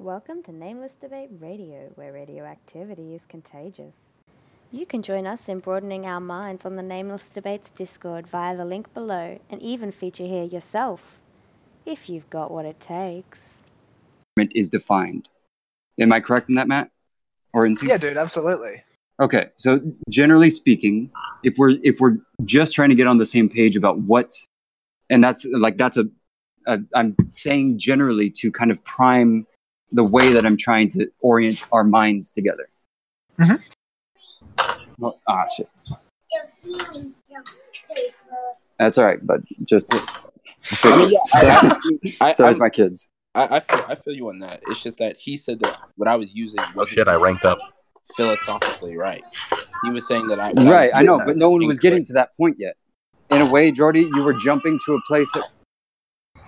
Welcome to Nameless Debate Radio, where radioactivity is contagious. You can join us in broadening our minds on the Nameless Debates Discord via the link below and even feature here yourself, if you've got what it takes. is defined. Am I correct in that, Matt? Or in Yeah, dude, absolutely. Okay, so generally speaking, if we're if we're just trying to get on the same page about what, and that's like that's a, a I'm saying generally to kind of prime the way that I'm trying to orient our minds together. Mhm. Oh, ah, shit. That's all right, but just I mean, yeah, I, I, so I, is my kids. I, I feel I feel you on that. It's just that he said that what I was using Oh wasn't shit, I ranked up. philosophically right. He was saying that I Right, I know, but no one was getting to that point yet. In a way, Jordy, you were jumping to a place that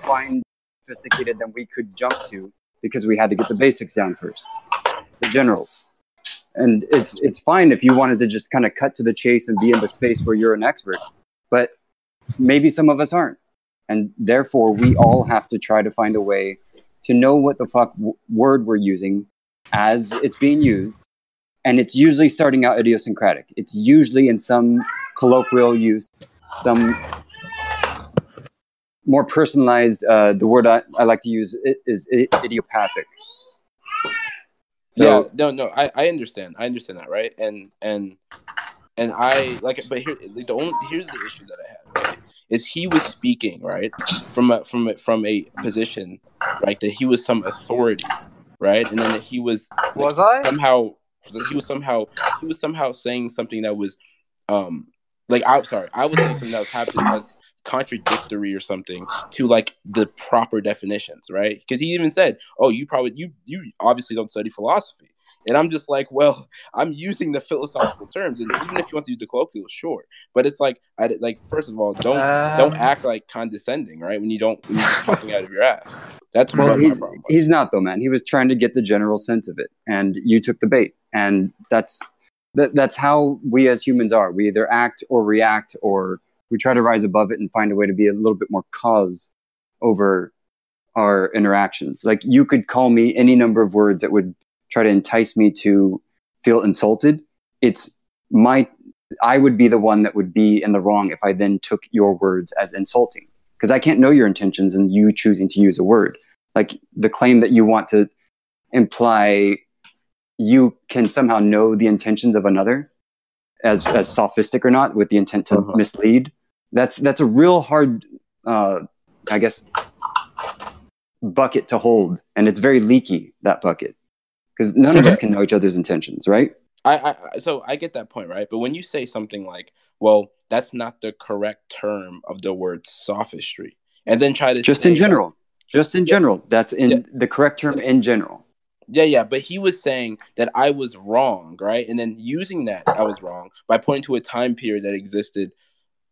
fine sophisticated than we could jump to because we had to get the basics down first, the generals. And it's it's fine if you wanted to just kind of cut to the chase and be in the space where you're an expert, but maybe some of us aren't, and therefore we all have to try to find a way to know what the fuck w- word we're using as it's being used and it's usually starting out idiosyncratic. It's usually in some colloquial use, some more personalized. Uh, the word I, I like to use i- is idiopathic. So yeah, no, no, I, I understand. I understand that, right? And and and I like, but here like, the only here's the issue that I had right, is he was speaking right from a from a, from a position right that he was some authority right, and then that he was like, Was I? somehow he was somehow he was somehow saying something that was um like I'm sorry I was saying something that was happening as contradictory or something to like the proper definitions right? Because he even said oh you probably you you obviously don't study philosophy. And I'm just like well I'm using the philosophical terms and even if he wants to use the colloquial sure. But it's like I like first of all don't don't Um, act like condescending right when you don't when you're talking out of your ass. That's well, he's he's not though, man. He was trying to get the general sense of it, and you took the bait, and that's that, that's how we as humans are. We either act or react, or we try to rise above it and find a way to be a little bit more cause over our interactions. Like you could call me any number of words that would try to entice me to feel insulted. It's my I would be the one that would be in the wrong if I then took your words as insulting because I can't know your intentions and you choosing to use a word. Like the claim that you want to imply you can somehow know the intentions of another as as sophistic or not with the intent to Uh-huh. mislead. That's that's a real hard uh I guess bucket to hold and it's very leaky that bucket because none of us can know each other's intentions, right? I, I so I get that point, right? But when you say something like, "Well, that's not the correct term of the word sophistry," and then try to Just say, in general. Just in general. That's in Yeah. the correct term in general. yeah, yeah, but he was saying that I was wrong, right? And then using that I was wrong by pointing to a time period that existed,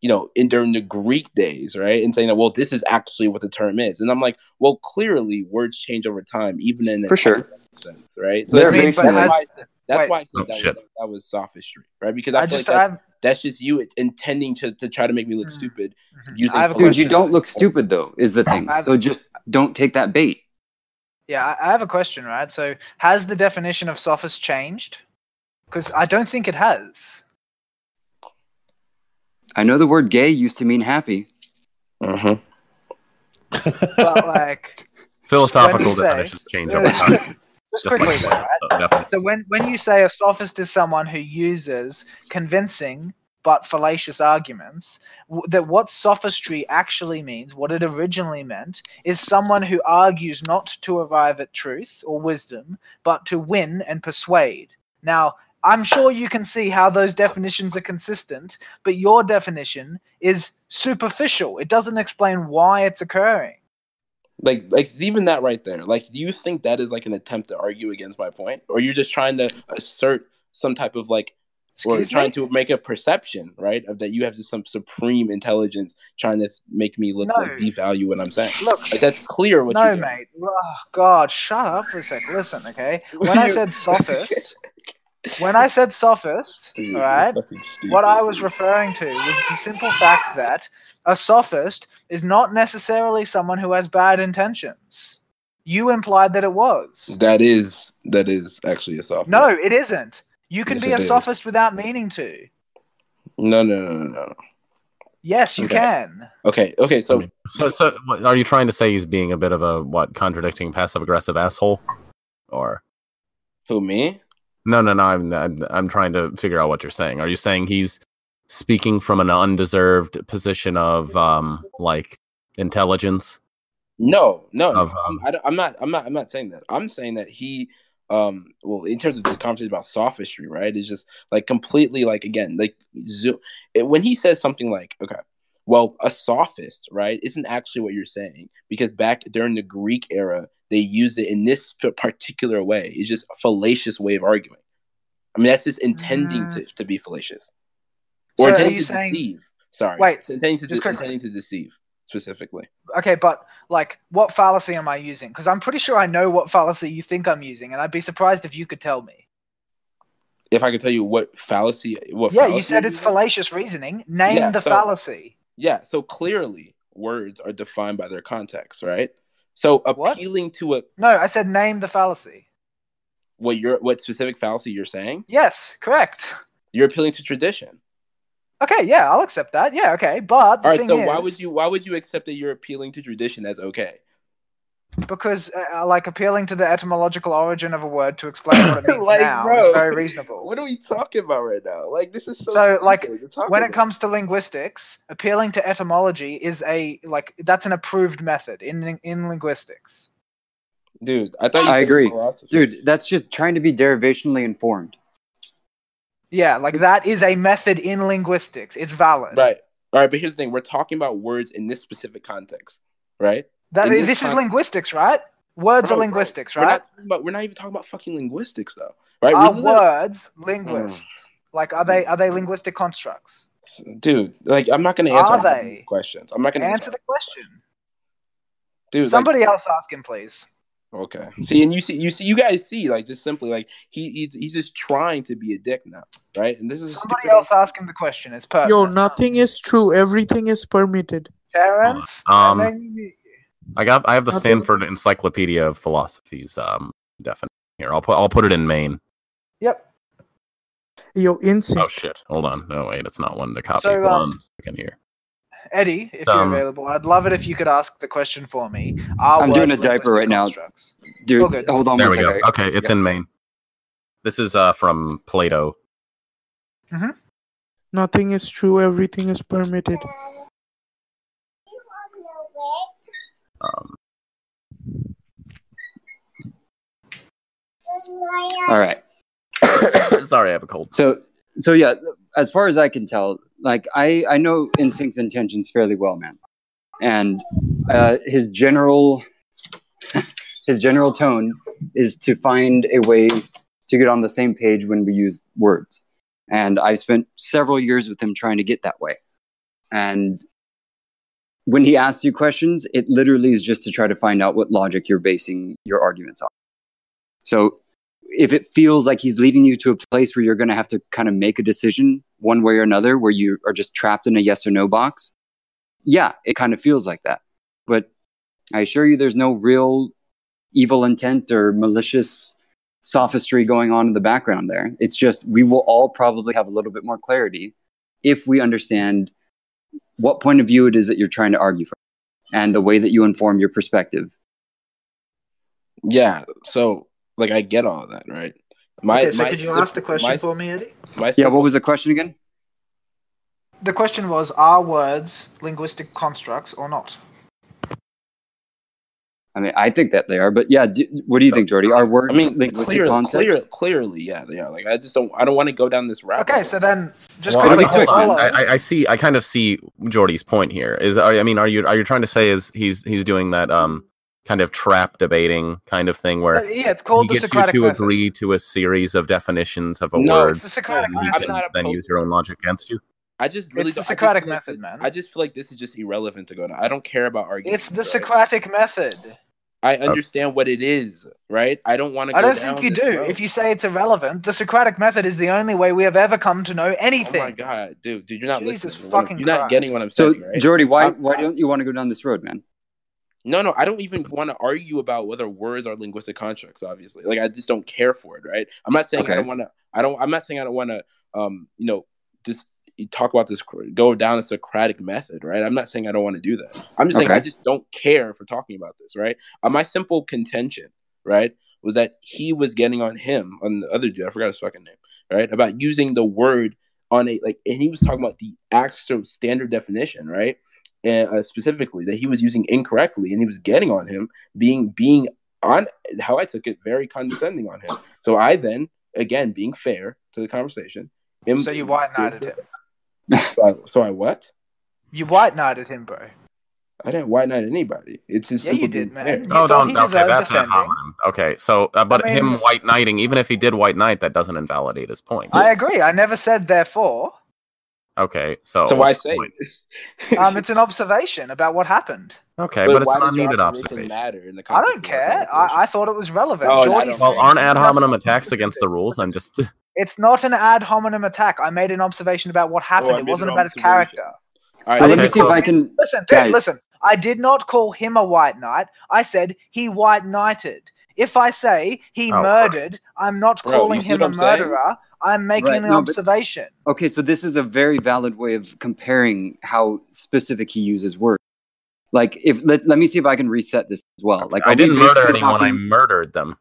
you know, in during the Greek days, right? And saying that, well, this is actually what the term is, and I'm like, well, clearly words change over time, even in the For sure. sense, right? They're that's, that's why I said, that's why I said Oh, that, was, that was sophistry, right? Because I, I feel just like that's, I've, that's just you intending to, to try to make me look Mm. stupid Mhm. using I have Dude, you don't look stupid though, is the thing. I've- So just don't take that bait. Yeah, I I have a question, right? So, has the definition of sophist changed? Because I don't think it has. I know the word gay used to mean happy. uh-huh. But like, Philosophical When you say- definitions change over time. just Just quickly, like right? So when when you say a sophist is someone who uses convincing but fallacious arguments, w- that what sophistry actually means, what it originally meant, is someone who argues not to arrive at truth or wisdom, but to win and persuade. Now, I'm sure you can see how those definitions are consistent, but your definition is superficial. It doesn't explain why it's occurring. Like, like even that right there. Like, do you think that is like an attempt to argue against my point, or you're just trying to assert some type of like, or trying me? to make a perception, right, of that you have just some supreme intelligence trying to make me look No. like devalue what I'm saying. Look, Like that's clear what no, doing. mate. Oh, God, shut up for a sec. Listen, okay? When I said sophist, when I said sophist, Dude, all right, you're fucking stupid, what I was referring to was the simple fact that a sophist is not necessarily someone who has bad intentions. You implied that it was. That is that is actually a sophist. No, it isn't. You can Yes, be it a is. sophist without meaning to. no, no, no, no, no. Yes, you Okay. can. Okay, okay. So so, so what, are you trying to say he's being a bit of a what contradicting passive aggressive asshole, or who me? No, no, no? I'm, I'm I'm trying to figure out what you're saying. Are you saying he's speaking from an undeserved position of um like intelligence? No, no. Of, um, I, am not. I'm not. I'm not saying that. I'm saying that he, um, well, in terms of the conversation about sophistry, right? It's just like completely like again, like zo- it, when he says something like, okay, well, a sophist, right, isn't actually what you're saying because back during the Greek era, they used it in this particular way. It's just a fallacious way of arguing. I mean, that's just intending Mm. to, to be fallacious or are intending to saying- deceive. Sorry, Wait, intending to, just de- intending to deceive specifically. Okay, but like, what fallacy am I using? Because I'm pretty sure I know what fallacy you think I'm using, and I'd be surprised if you could tell me. if I could tell you what fallacy, what yeah, you said it's fallacious reasoning. Name Yeah, the so- fallacy. Yeah, so clearly words are defined by their context, right? So What? appealing to a No, I said name the fallacy. what you're what specific fallacy you're saying, Yes, correct. you're appealing to tradition. Okay, yeah, I'll accept that. Yeah, okay, but All right, so is, why would you why would you accept that you're appealing to tradition as okay? Because uh, like appealing to the etymological origin of a word to explain what it means Like, now bro, is very reasonable. What are we talking about right now? Like this is so. So, like, stupid to talk when it comes to linguistics, appealing to etymology is a like that's an approved method in in linguistics. dude, I thought you I agree. philosophy. Dude, that's just trying to be derivationally informed. Yeah, like that is a method in linguistics. It's valid. Right. All right, but here's the thing: we're talking about words in this specific context, right? That this this is context- linguistics, right? Words Bro, are bro, linguistics, We're right? not talking about. We're not even talking about fucking linguistics, though, right? Are We're literally- words linguists? Like, are they are they linguistic constructs? dude. Like, I'm not going to answer Are they? questions. I'm not going to Answer the question. dude. like- Somebody else ask him, please. okay. See, and you see, you see, you guys see, like, just simply, like, he he's, he's just trying to be a dick now, right? And this is Somebody stupid- else ask him the question. It's perfect. Yo, nothing is true. Everything is permitted. Terrence, Um, let you. I got I have the Nothing- Stanford Encyclopedia of Philosophies um definition here. I'll put I'll put it in main. Yep. Yo, insane. Oh shit! Hold on. No wait, it's not one to copy. So, Hold um, on second here. Eddie, if Um, you're available, I'd love it if you could ask the question for me. Are I'm doing a diaper linguistic right now. constructs? Dude, Oh, good. hold on There one we go. Okay, it's in main. This is uh from Plato. Nothing is true. Everything is permitted. Um, All right. sorry, I have a cold. So so yeah, as far as I can tell, like I I know Instinct's intentions fairly well, man, and uh, his general his general tone is to find a way to get on the same page when we use words, and I spent several years with him trying to get that way, and when he asks you questions, it literally is just to try to find out what logic you're basing your arguments on. So if it feels like he's leading you to a place where you're going to have to kind of make a decision one way or another, where you are just trapped in a yes or no box, yeah, it kind of feels like that. But I assure you, there's no real evil intent or malicious sophistry going on in the background there. It's just we will all probably have a little bit more clarity if we understand what point of view it is that you're trying to argue from and the way that you inform your perspective. Yeah. So, like, I get all of that, right? My, okay, so my could you sim- ask the question my for me, Eddie? My Yeah, what was the question again? The question was: Are words linguistic constructs or not? I mean, I think that they are, but yeah, d what do you So- think, Jordy? Are words I mean, linguistic clear, concepts? clear, clearly, yeah, they are. Like, I just don't, I don't want to go down this route. Okay, so then just Well, I, quickly mean, to hold on. I, I- I see. I kind of see Jordy's point here. Is I mean, are you are you trying to say is he's he's doing that um kind of trap debating kind of thing Uh, where yeah, it's he called the gets you to method. agree to a series of definitions of a No, word, It's the Socratic and you method. I'm can not then opposed- use your own logic against you. I just really It's the don't- I just Socratic feel like method, man. I just feel like this is just irrelevant to go down. I don't care about arguing. It's the Socratic method. I understand what it is, right? I don't want to. Go I don't think you do. If you say it's irrelevant, the Socratic method is the only way we have ever come to know anything. Oh my god, dude, dude, you're not Jesus listening. What fucking You're not Christ. getting what I'm So, saying, right? Jordy, why I'm- why don't you want to go down this road, man? No, no, I don't even want to argue about whether words are linguistic constructs. Obviously, like I just don't care for it. Right? I'm not saying I don't want to. I don't. I'm not saying I don't want to. Um, you know, just talk about this. Go down a Socratic method. Right? I'm not saying I don't want to do that. I'm just saying I just don't care for talking about this. Right? Uh, my simple contention, right, was that he was getting on him on the other dude. I forgot his fucking name. Right? About using the word on a like, and he was talking about the actual standard definition. Right? and uh, specifically that he was using incorrectly and he was getting on him being being on how i took it very condescending on him so i then again being fair to the conversation im- So you white knighted him. So I, so I what You white knighted him, bro. i didn't white knight anybody it's just Yeah, you did, being man. You Oh, thought don't. he Okay, deserved that's ad defending. hominem. Okay, so uh, but I him white knighting, even if he did white knight, that doesn't invalidate his point. I agree. I never said therefore. Okay, so so why what's the say point? Um, it's an observation about what happened. Okay, but, it's why an unneeded observation observation. matter in the I don't care. I, I thought it was relevant. Oh, and Jordy Well, aren't ad hominem attacks against the rules? I'm just It's not an ad hominem attack. I made an observation about what happened. Oh, it wasn't about his character. all right Uh, let Okay, me see if I can. Listen, dude, Guys. listen. I did not call him a white knight. I said he white knighted. If I say he Oh, murdered, I'm not Bro, calling see him what a I'm saying? murderer. I'm making Right, an no, but- observation. Okay, so this is a very valid way of comparing how specific he uses words. Like, if let, let me see if I can reset this as well. Like, I didn't murder basically anyone. I murdered them.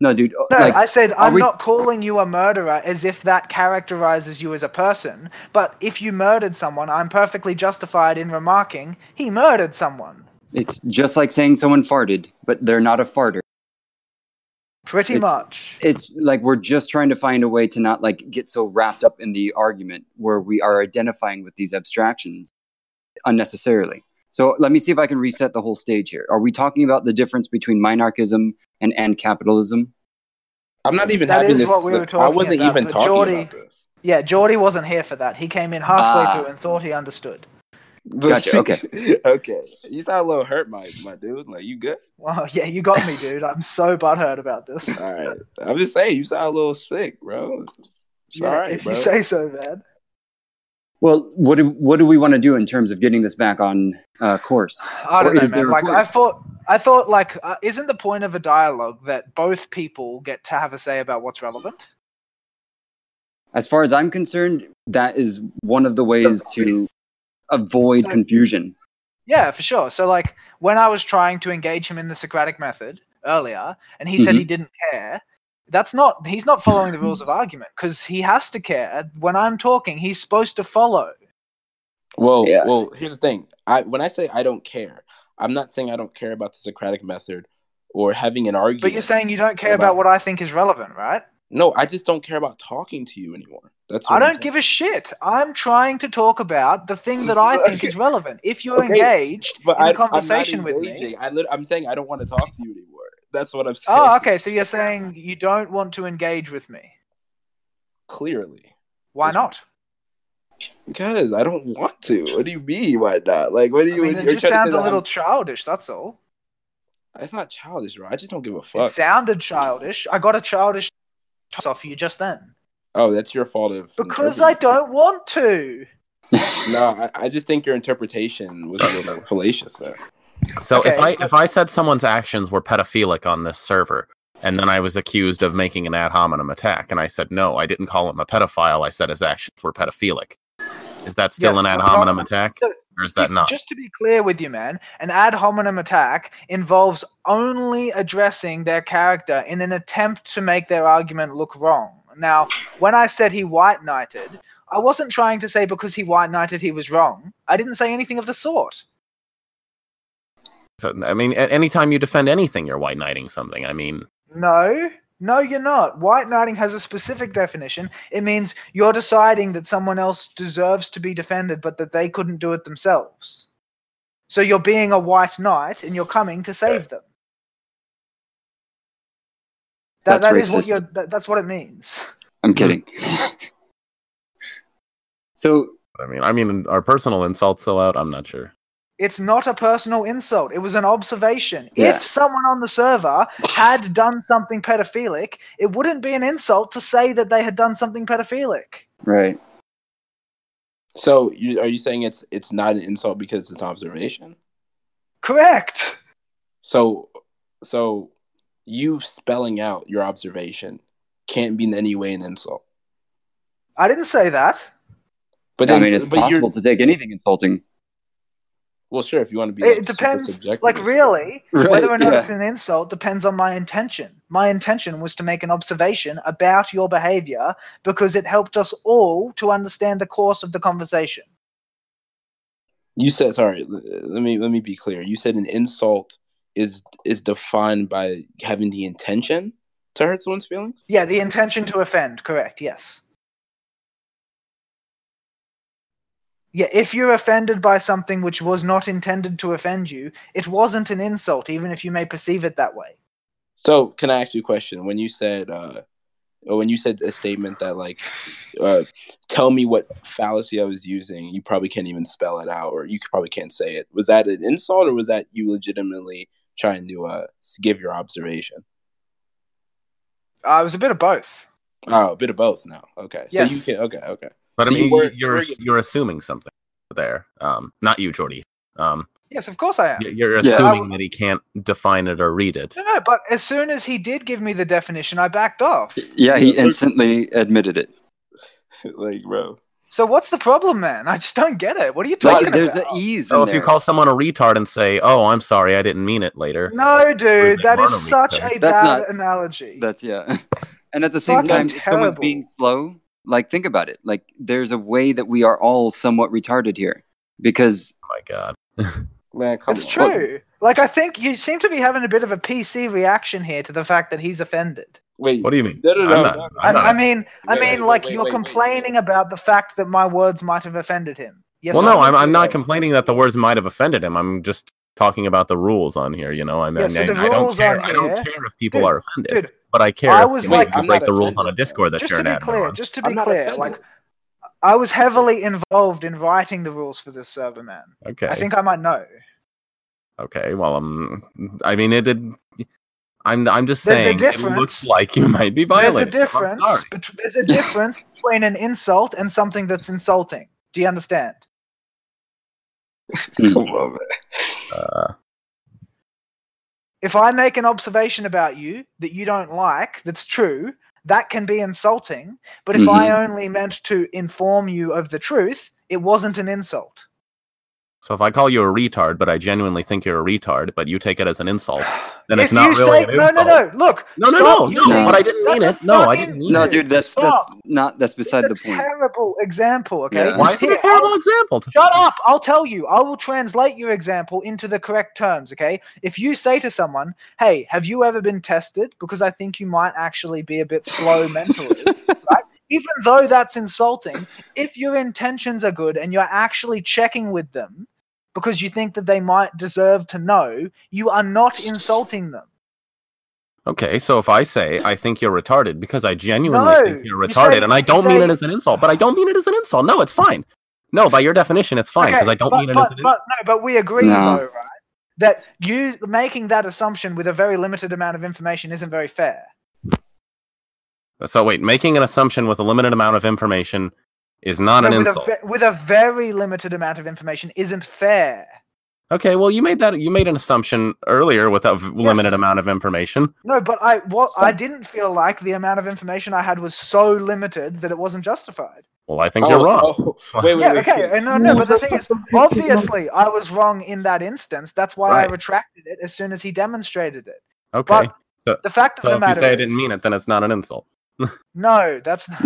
No, dude. No, like, I said I'm we- not calling you a murderer as if that characterizes you as a person. But if you murdered someone, I'm perfectly justified in remarking he murdered someone. it's just like saying someone farted, but they're not a farter. Pretty It's- much. It's like we're just trying to find a way to not like get so wrapped up in the argument where we are identifying with these abstractions unnecessarily. So let me see if I can reset the whole stage here. Are we talking about the difference between minarchism and and capitalism? i'm not even That having is this what we were i wasn't about, even but talking Jordy- about this Yeah, Jordy wasn't here for that. He came in halfway Ah. through and thought he understood. Gotcha, okay. okay. You sound a little hurt, my my dude. Like you good? Well, yeah, you got me, dude. I'm so butthurt about this. All right. I'm just saying you sound a little sick, bro. It's, it's Yeah, all right, if bro. you say so, man. Well, what do what do we want to do in terms of getting this back on uh, course? I don't know, man. Like? I thought, I thought, like, uh, isn't the point of a dialogue that both people get to have a say about what's relevant? As far as I'm concerned, that is one of the ways to avoid So- confusion. Yeah, for sure. So, like, when I was trying to engage him in the Socratic method earlier, and he said he didn't care, that's not, he's not following the rules of argument because he has to care. When I'm talking, he's supposed to follow. Well, Yeah. well, here's the thing. I when I say I don't care, I'm not saying I don't care about the Socratic method or having an argument. But you're saying you don't care About- about what I think is relevant, right? no, I just don't care about talking to you anymore. That's I what I'm don't saying. give a shit. I'm trying to talk about the thing that I think is relevant. If you're Okay, engaged But in I, a conversation I'm not with me. I lit- I'm saying I don't want to talk to you anymore. That's what I'm oh, saying. Oh, okay. So you're saying you don't want to engage with me. Clearly, Why not? because I don't want to. What do you mean? Why not? Like, what do I you? mean, it you're just sounds a little I'm- childish. That's all. It's not childish, bro. I just don't give a fuck. It fuck. sounded childish. I got a childish toss off you just then Oh, that's your fault of because I don't want to. No, I, I just think your interpretation was a little fallacious there. So if I if I said someone's actions were pedophilic on this server, and then I was accused of making an ad hominem attack, and I said no, I didn't call him a pedophile. I said his actions were pedophilic. Is that still Yes, an ad hominem attack, or is that not? Just to be clear with you, man, an ad hominem attack involves only addressing their character in an attempt to make their argument look wrong. Now, when I said he white knighted, I wasn't trying to say because he white knighted he was wrong. I didn't say anything of the sort. So, I mean, a- anytime you defend anything, you're white knighting something. I mean, No, no, you're not. White knighting has a specific definition. It means you're deciding that someone else deserves to be defended, but that they couldn't do it themselves. So you're being a white knight and you're coming to save them. That, That's that is what racist. you're. That, that's what it means. I'm kidding. so I mean, I mean, are personal insults allowed? I'm not sure. It's not a personal insult. It was an observation. Yeah. If someone on the server had done something pedophilic, it wouldn't be an insult to say that they had done something pedophilic. right, So, you, are you saying it's it's not an insult because it's an observation? Correct. So, so you spelling out your observation can't be in any way an insult. I didn't say that. But I mean, it's but possible to take anything insulting. Well, sure, if you want to be. It like, super depends. subjective, Like really, Right, whether or not yeah. it's an insult depends on my intention. My intention was to make an observation about your behavior because it helped us all to understand the course of the conversation. You said sorry. Let me let me be clear. You said an insult is is defined by having the intention to hurt someone's feelings. Yeah, the intention to offend. Correct. Yes. Yeah, if you're offended by something which was not intended to offend you, it wasn't an insult, even if you may perceive it that way. So, can I ask you a question? When you said, uh, when you said a statement that like, uh, tell me what fallacy I was using, you probably can't even spell it out, or you probably can't say it. Was that an insult, or was that you legitimately trying to uh give your observation? Uh, it was a bit of both. Oh, a bit of both now. Okay, so you can. Okay, okay. But So I you mean, were- you're were- you're assuming something there. Um, not you, Jordy. Um, Yes, of course I am. you're Yeah. assuming that he can't define it or read it. No, no, but as soon as he did give me the definition, I backed off. Yeah, he instantly admitted it. like, bro. So what's the problem, man? I just don't get it. What are you talking Like, there's about? an ease. So in if you call someone a retard and say, "Oh, I'm sorry, I didn't mean it," later, No, dude, that is such retard. a That's bad not- analogy. That's yeah. And at the same Fucking time, if someone's being slow, like think about it. Like there's a way that we are all somewhat retarded here. Because oh my god, Man, come It's on. true. Like I think you seem to be having a bit of a PC reaction here to the fact that he's offended. Wait, what do you mean? No, no, I'm no, not- no. I'm I, not- I mean, I mean, wait, like wait, you're wait, wait, complaining wait. about the fact that my words might have offended him. Yes, well, no, I'm, I'm not complaining that the words might have offended him. I'm just talking about the rules on here. You know, I mean, Yeah, so I, I don't care. on I don't care if people Dude, are offended, Dude, but I care I was you, know, like- you I'm break the rules on a Discord that just you're to an be admin clear, on. just to be I'm clear, like I was heavily involved in writing the rules for this server, man. Okay, I think I might know. okay. Well, um, I mean, it did. I'm, I'm just There's a saying. It looks like you might be violent. There's a violating. I'm difference. sorry. bet- there's a difference between an insult and something that's insulting. Do you understand? Come on, man. Uh, If I make an observation about you that you don't like, that's true, that can be insulting. But if I mm-hmm. only meant to inform you of the truth, it wasn't an insult. So if I call you a retard, but I genuinely think you're a retard, but you take it as an insult, then if it's not you really say, an no, insult. no, no, no, look. No, no, stop no, no, but I didn't mean it. No, I didn't mean no, it. dude, that's Stop. that's not that's beside the It's a point. terrible example, okay? Yeah. Why is it a terrible I'll- example? Shut up! I'll tell you. I will translate your example into the correct terms, okay? If you say to someone, hey, have you ever been tested? Because I think you might actually be a bit slow mentally, right? Even though that's insulting, if your intentions are good and you're actually checking with them because you think that they might deserve to know, you are not insulting them. Okay, so if I say I think you're retarded because I genuinely No, think you're you retarded, say- and I don't mean it as an insult, but I don't mean it as an insult. No, it's fine. No, by your definition, it's fine because Okay, I don't but, mean it but, as an insult. but, no, but we agree No. though, right? That you making that assumption with a very limited amount of information isn't very fair. So wait, making an assumption with a limited amount of information is not an with, insult. A, ve- with a very limited amount of information isn't fair. Okay, well you made that you made an assumption earlier with a v- limited amount of information. No, but I what I didn't feel like the amount of information I had was so limited that it wasn't justified. Well, I think Oh, you're wrong. so- wait, wait, yeah, wait. okay, and no, no, but the thing is, obviously, I was wrong in that instance. That's why I retracted it as soon as he demonstrated it. Okay, But the fact of so the if you matter say I didn't mean it, then it's not an insult. No, that's not.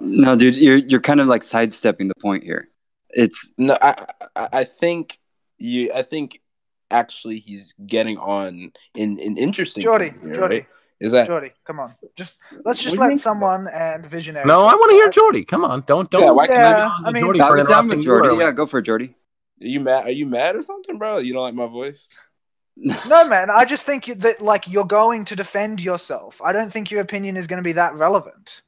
No, dude, you're you're kind of like sidestepping the point here. It's No, I, I, I think you. I think actually he's getting on in in interesting. Jordy, here, Jordy, right? Is that Jordy, come on, just let's just What let mean? someone and visionary. No, I want to hear? Jordy. Come on, don't don't. Yeah, why can't I be- on to I mean- Jordy I for was down interrupting with you Jordy. Yeah, go for it, Jordy. Are you mad? Are you mad or something, bro? You don't like my voice? No, man, I just think that like you're going to defend yourself. I don't think your opinion is going to be that relevant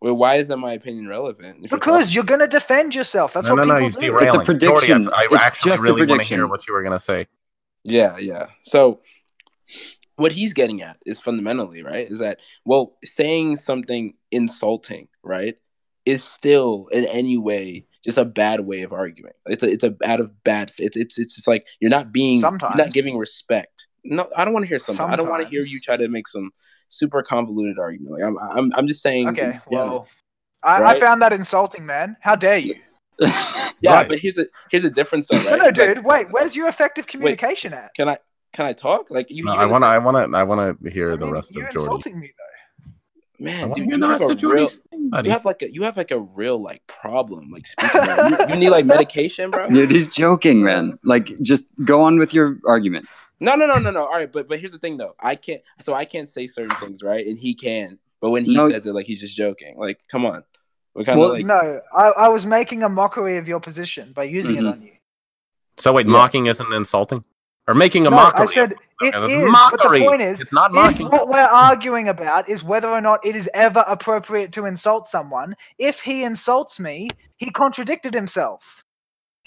Well, why is that my opinion relevant? If you're because you're going to defend yourself. That's no, what no, no, people he's do. derailing. It's a Jordy, prediction. I, I It's actually just a really want to prediction. hear what you were gonna say. Yeah, yeah. So what he's getting at is fundamentally, right? Is that well, saying something insulting, right, is still in any way just a bad way of arguing. It's a it's a out of bad. It's it's it's just like you're not being you're Sometimes. not giving respect. No, I don't want to hear something. I don't want to hear you try to make some super convoluted argument. Like I'm I'm I'm just saying. Okay, in general. well, I, I found that insulting, man. How dare you? yeah, Right. but here's a here's a difference though, No, right? no, It's like, dude. Wait, where's your effective communication at? can I can I talk? Like you, No, I want to. I want to. I want to hear I the mean, rest you're of Jordy. insulting me though. I man, dude, you the have rest a real Jordy's thing, buddy. you have like a you have like a real like problem like speaking. About, you, you need like medication, bro. Dude, he's joking, man. Like, just go on with your argument. No, no, no, no, no. All right, but but here's the thing though. I can't. So I can't say certain things, right? And he can. But when he No. says it, like he's just joking. Like, come on. We're kind of like. No, I, I was making a mockery of your position by using Mhm. it on you. so wait, Yeah. mocking isn't insulting, or making a no, mockery? I said it Okay, but the point is, it's not if mocking. what we're arguing about is whether or not it is ever appropriate to insult someone, if he insults me, he contradicted himself.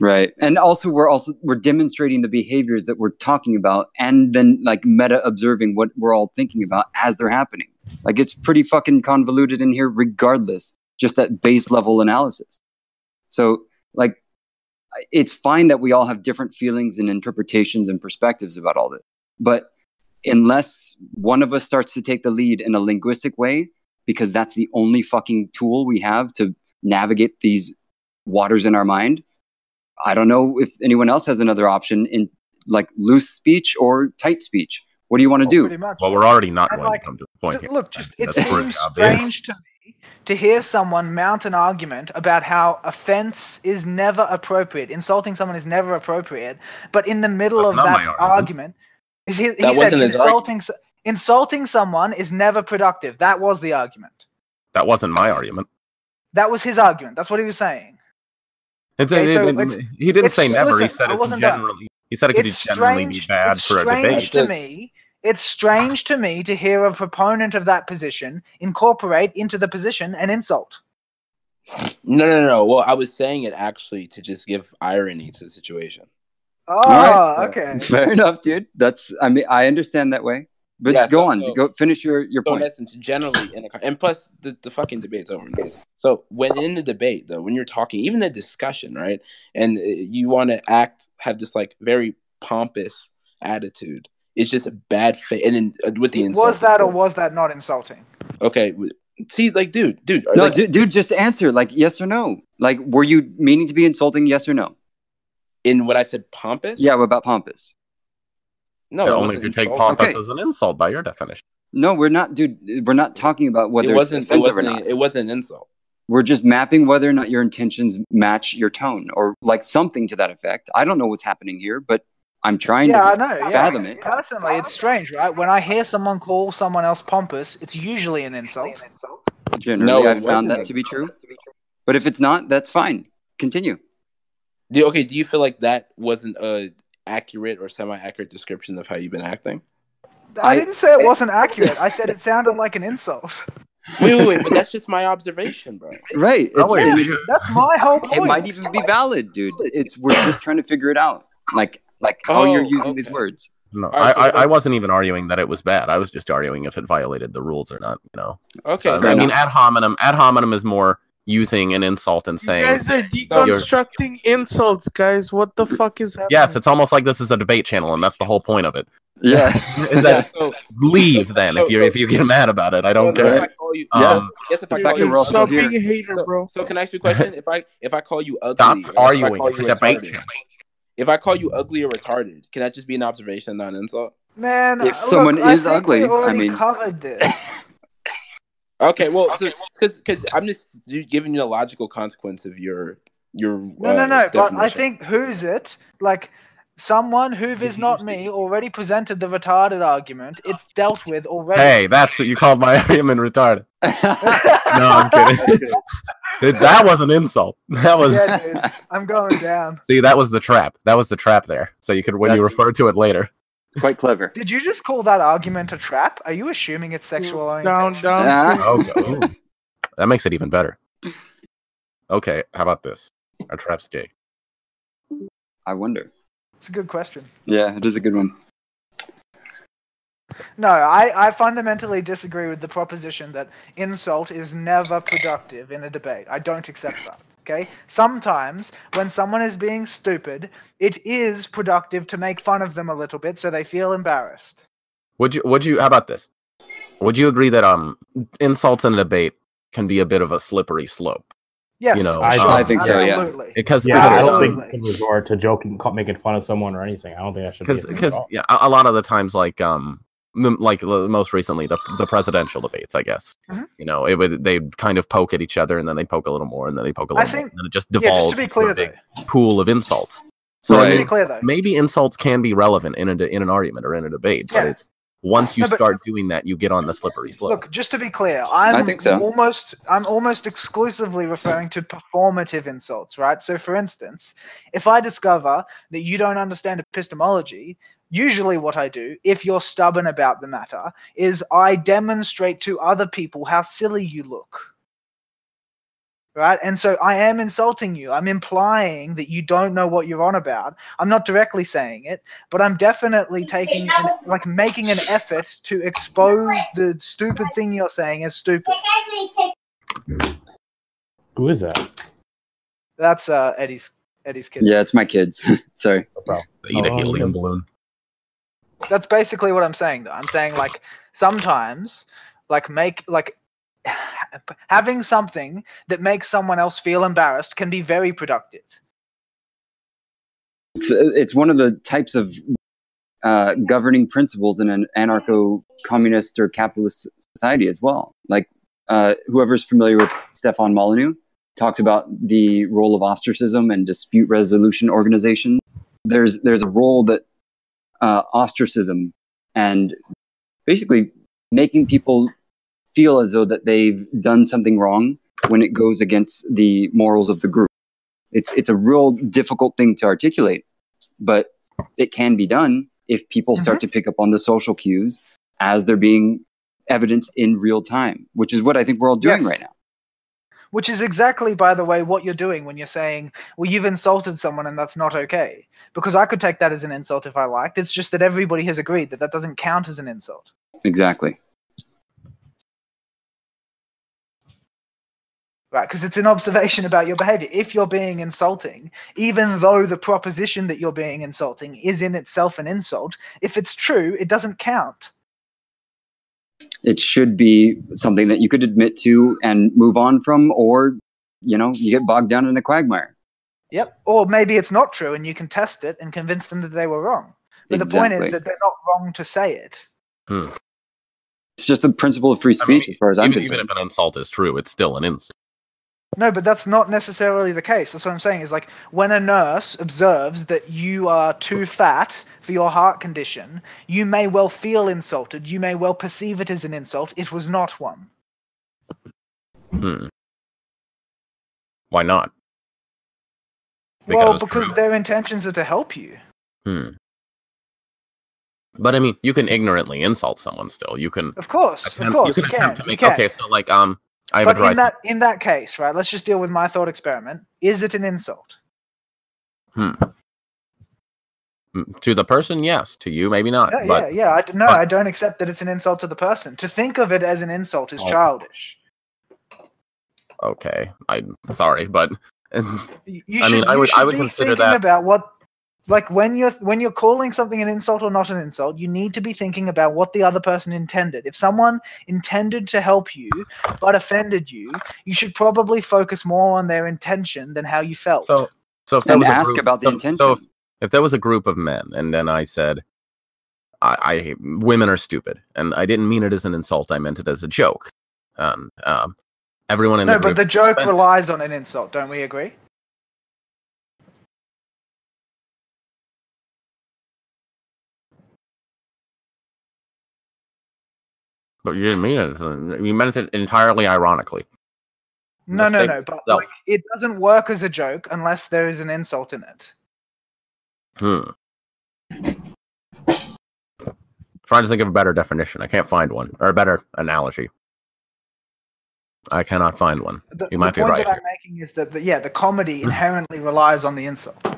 Right. And also we're also we're demonstrating the behaviors that we're talking about and then like meta observing what we're all thinking about as they're happening. Like it's pretty fucking convoluted in here regardless, just that base level analysis. So like it's fine that we all have different feelings and interpretations and perspectives about all this. But unless one of us starts to take the lead in a linguistic way because that's the only fucking tool we have to navigate these waters in our mind, I don't know if anyone else has another option in like loose speech or tight speech. What do you want to oh, Well, do? Much. Well, we're already not And, going like, to come to the point Ju- here. Look, just it That's pretty seems obvious. strange to me to hear someone mount an argument about how offense is never appropriate, insulting someone is never appropriate, but in the middle That's of that argument. argument, is he, he That said wasn't his insulting s- insulting someone is never productive. That was the argument. That wasn't my argument. That was his argument. That's what he was saying. It's, Okay, it- so it- it's- he didn't it's- say never. he said it's wasn't done. generally. He said it could It's generally be strange. bad it's for a strange debate. to me. It's strange to me to hear a proponent of that position incorporate into the position an insult. No, no, no, no. Well, I was saying it actually to just give irony to the situation. Oh, right. okay. Fair enough, dude. That's I mean I understand that way. But Yeah, go so- on, so- go finish your your So in point. essence, generally in a and plus the, the fucking debate's over now. So when in the debate though, when you're talking, even a discussion, right, and uh, you want to act have this like very pompous attitude, it's just a bad fit. And then uh, with the insult, was that or was that not insulting? okay? See, like, dude, dude, No, like, dude, dude, just answer like yes or no. Like were you meaning to be insulting yes or no? In what I said, pompous. Yeah, what about pompous? no, Yeah, it only wasn't if you take pompous Okay. as an insult by your definition. No, we're not, dude. We're not talking about whether It wasn't. it's It offensive or wasn't. not. It wasn't an insult. We're just mapping whether or not your intentions match your tone or like something to that effect. I don't know what's happening here, but I'm trying Yeah, I to know. Yeah. fathom it. Personally, it's strange, right? When I hear someone call someone else pompous, it's usually an insult. Generally, No, I've found that to be true. But if it's not, that's fine. Continue. Do, okay, do you feel like that wasn't a accurate or semi-accurate description of how you've been acting? I, I- didn't say it wasn't accurate. I said it sounded like an insult. Wait, wait, wait, but that's just my observation, bro. Right. It's, wait, it- That's my whole point. it might even be valid, dude. It's we're just trying to figure it out. Like like how Oh, you're using these words. No, All right, so I, I, I wasn't even arguing that it was bad. I was just arguing if it violated the rules or not. You know, Okay, so I mean, ad hominem. Ad hominem is more using an insult and You saying, guys are deconstructing insults, guys. What the fuck is happening? yes, it's almost like this is a debate channel, and that's the whole point of it. Yeah. Is yeah, that so, leave then if you if you get mad about it. I don't so if I care. call you, Yeah. um, I if I call you we're Stop being a hater, so, bro. so can I ask you a question? If I if I call you ugly, Stop or arguing. It's a debate retarded, channel. If I call you ugly or retarded, can that just be an observation, not an insult? Man, If look, someone I is think ugly, I mean- covered this. Okay, well, because because I'm just giving you the logical consequence of your your No, uh, no, no. But I think who's it? Like someone who is not me already presented the retarded argument. It's dealt with already. Hey, that's what you called my argument retarded. No, I'm kidding. It- that was an insult. That was yeah, dude. I'm going down. see, that was the trap. That was the trap there. So you could when you refer to it later. It's quite clever. Did you just call that argument a trap? Are you assuming it's sexual Down, orientation? down. Ah. Oh, ooh. that makes it even better. Okay, how about this? Are traps gay? I wonder. It's a good question. Yeah, it is a good one. No, I, I fundamentally disagree with the proposition that insult is never productive in a debate. I don't accept that. Okay? Sometimes when someone is being stupid, it is productive to make fun of them a little bit so they feel embarrassed. Would you? Would you? How about this? Would you agree that um insults in a debate can be a bit of a slippery slope? Yes, you know, I- sure, I think so, yes. Because Yeah, I don't Absolutely. think you can resort to joking, making fun of someone or anything. I don't think that should be. because thing because yeah, a, a lot of the times like um the, like the, most recently the the presidential debates, I guess. Mhm. You know, it would they kind of poke at each other and then they poke a little more and then they poke a little think- more and then it just Yeah, just devolves to be into a big though. pool of insults. So Just I to mean, be clear though. maybe insults can be relevant in a in an argument or in a debate, but it's once you No, but- start doing that, you get on the slippery slope. Look, just to be clear, I'm think so. almost I'm almost exclusively referring to performative insults, right? So for instance, if I discover that you don't understand epistemology, usually what I do, if you're stubborn about the matter, is I demonstrate to other people how silly you look. Right? And so I am insulting you. I'm implying that you don't know what you're on about. I'm not directly saying it, but I'm definitely taking an, like making an effort to expose the stupid thing you're saying as stupid. Who is that? That's uh Eddie's Eddie's kid. Yeah, it's my kids. Sorry. Bro. They eat a Oh, helium yeah. balloon. That's basically what I'm saying though. I'm saying like sometimes like make like having something that makes someone else feel embarrassed can be very productive. It's, it's one of the types of uh, governing principles in an anarcho-communist or capitalist society as well. Like uh, whoever's familiar with Stefan Molyneux talks about the role of ostracism and dispute resolution organization. There's there's a role that uh, ostracism and basically making people feel as though that they've done something wrong when it goes against the morals of the group. It's it's a real difficult thing to articulate, but it can be done if people start to pick up on the social cues as they're being evidence in real time, which is what I think we're all doing Yes. right now. Which is exactly, by the way, what you're doing when you're saying, well, you've insulted someone and that's not okay. Because I could take that as an insult if I liked. It's just that everybody has agreed that that doesn't count as an insult. Exactly. Right, because it's an observation about your behavior. If you're being insulting, even though the proposition that you're being insulting is in itself an insult, if it's true, it doesn't count. It should be something that you could admit to and move on from, or you know, you get bogged down in a quagmire. Yep. Or maybe it's not true and you can test it and convince them that they were wrong. But the point is that they're not wrong to say it. Hmm. It's just the principle of free I mean, speech, as far as I'm even, even concerned. if an insult is true, it's still an insult. No, but that's not necessarily the case. That's what I'm saying. Is like when a nurse observes that you are too fat for your heart condition, you may well feel insulted. You may well perceive it as an insult. It was not one. Hmm. Why not? well, because their intentions are to help you. Hmm. But I mean, you can ignorantly insult someone still. You can Of course, attempt, of course, you can attempt to make. Okay, so like, um, I but in that in that case, right? Let's just deal with my thought experiment. Is it an insult? Hmm. Mm, To the person, yes. To you, maybe not. Yeah, but yeah, yeah. I no, but- I don't accept that it's an insult to the person. To think of it as an insult is Oh. childish. okay, I'm sorry, but You I should, mean, I would- I would consider that- about what, like when you're when you're calling something an insult or not an insult, you need to be thinking about what the other person intended. If someone intended to help you but offended you, you should probably focus more on their intention than how you felt. so so if there And was a ask group- about the so- intention. So if, if there was a group of men, and then I said, I, I women are stupid, and I didn't mean it as an insult. I meant it as a joke. And um, everyone in no, the but the joke but- relies on an insult. Don't we agree? But you didn't mean it. You meant it entirely ironically. No, no, no. But like, it doesn't work as a joke unless there is an insult in it. Hmm. Trying to think of a better definition. I can't find one, or a better analogy. I cannot find one. The, You might the be point right that I'm making is that the, yeah, the comedy inherently relies on the insult.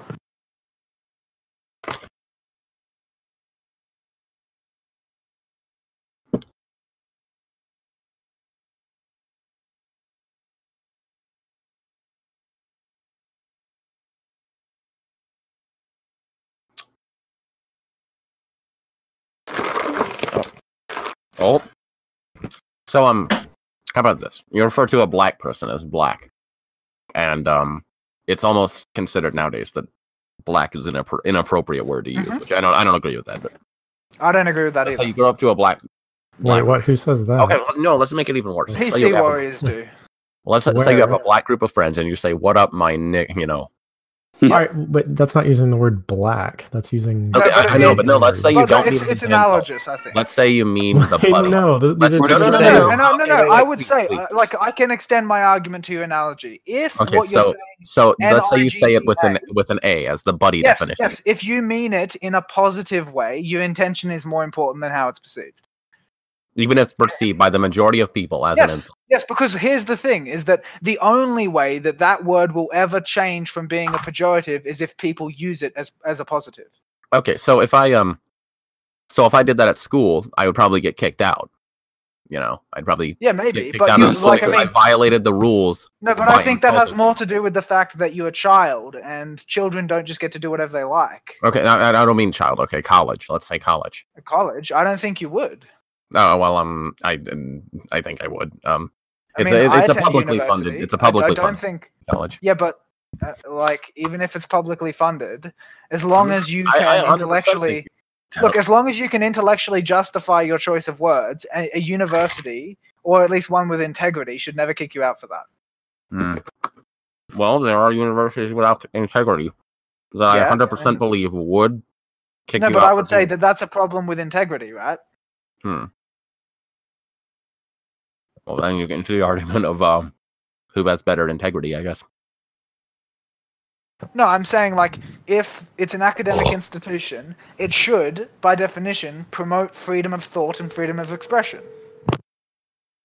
Oh. So um how about this? You refer to a black person as black. And um it's almost considered nowadays that black is an inappro- inappropriate word to use, Mhm. which I don't I don't agree with that, but I don't agree with that that's how either. you grow up to a black Wait, what? Who says that? Okay, well, no, let's make it even worse. Let's say PC you have a- warriors do. let's say you have a black group of friends and you say, What up, my nick you know. All right, but that's not using the word black. That's using. Okay, I, I know, but no, let's say you But don't it's, mean it's an analogous, I think. Let's say you mean the Wait, butt. no, th- Let's- these are no, no, no, no, no, no, no, no. I would say, uh, like, I can extend my argument to your analogy. If Okay, what you're so saying, so let's say you say it with an with an A as the buddy yes, definition. yes, if you mean it in a positive way, your intention is more important than how it's perceived. Even if it's perceived by the majority of people as an insult. yes, because here's the thing: is that the only way that that word will ever change from being a pejorative is if people use it as as a positive. Okay, so if I um so if I did that at school, I would probably get kicked out. You know, I'd probably Yeah, maybe, but you like I mean, I, violated the rules. no, but I think that has more to do with the fact that you're a child, and children don't just get to do whatever they like. Okay, I, I don't mean child. Okay, college. Let's say college. College, I don't think you would. Oh well, um, I I think I would. Um, I It's mean, a- I it's a publicly funded- it's a I- I, publicly don't funded. think. college. Yeah, but uh, like even if it's publicly funded, as long as you can I 100% intellectually look, as long as you can intellectually justify your choice of words, a, a university or at least one with integrity should never kick you out for that. Hmm. Well, there are universities without integrity that I 100% and- believe would kick you out. no, but I would say that that's a problem with integrity, right? Hmm. Well, then you get into the argument of um, who has better integrity, I guess. No, I'm saying like if it's an academic institution, it should, by definition, promote freedom of thought and freedom of expression.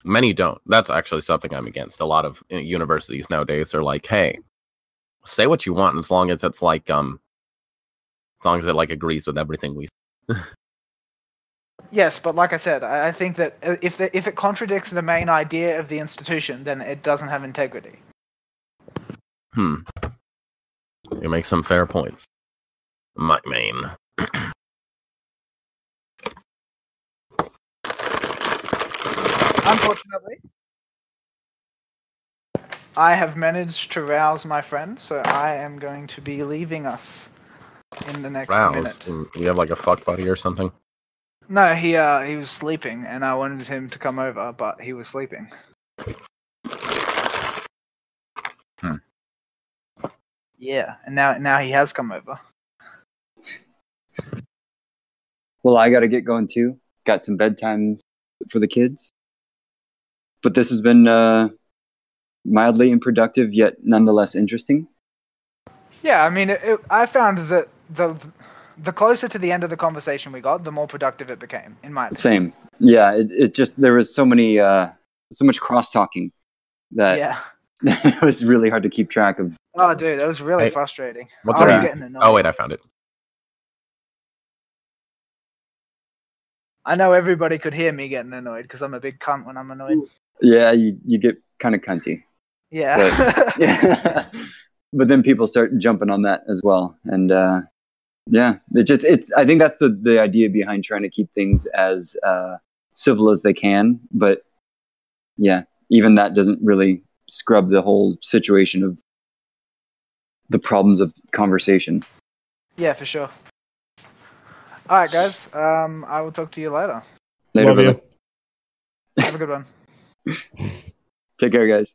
Many don't. That's actually something I'm against. A lot of uh, universities nowadays are like, "Hey, say what you want, as long as it's like um, as long as it like agrees with everything we." Yes, but like I said, I, think that uh, if the, if it contradicts the main idea of the institution, then it doesn't have integrity. Hmm. You make some fair points. My main. Unfortunately, I have managed to rouse my friend, so I am going to be leaving us in the next Roused. minute. and You have like a fuck buddy or something. No, he uh he was sleeping, and I wanted him to come over, but he was sleeping. Hmm. Yeah, and now now he has come over. Well, I got to get going too. Got some bedtime for the kids. But this has been uh, mildly unproductive, yet nonetheless interesting. Yeah, I mean, it, it, I found that the the closer to the end of the conversation we got, the more productive it became, in my opinion. Same. Yeah, it, it just there was so many, uh, so much cross talking that Yeah. it was really hard to keep track of. Oh, dude, that was really Hey, frustrating. what's I was getting annoyed. Oh wait, I found it. I know everybody could hear me getting annoyed because I'm a big cunt when I'm annoyed. Yeah, you you get kind of cunty. Yeah. Yeah. but then people start jumping on that as well, and uh, yeah, it just it's. I think that's the the idea behind trying to keep things as uh, civil as they can. But yeah, even that doesn't really scrub the whole situation of the problems of conversation. yeah, for sure. All right, guys. Um, I will talk to you later. Later, Love you. Have a good one. Take care, guys.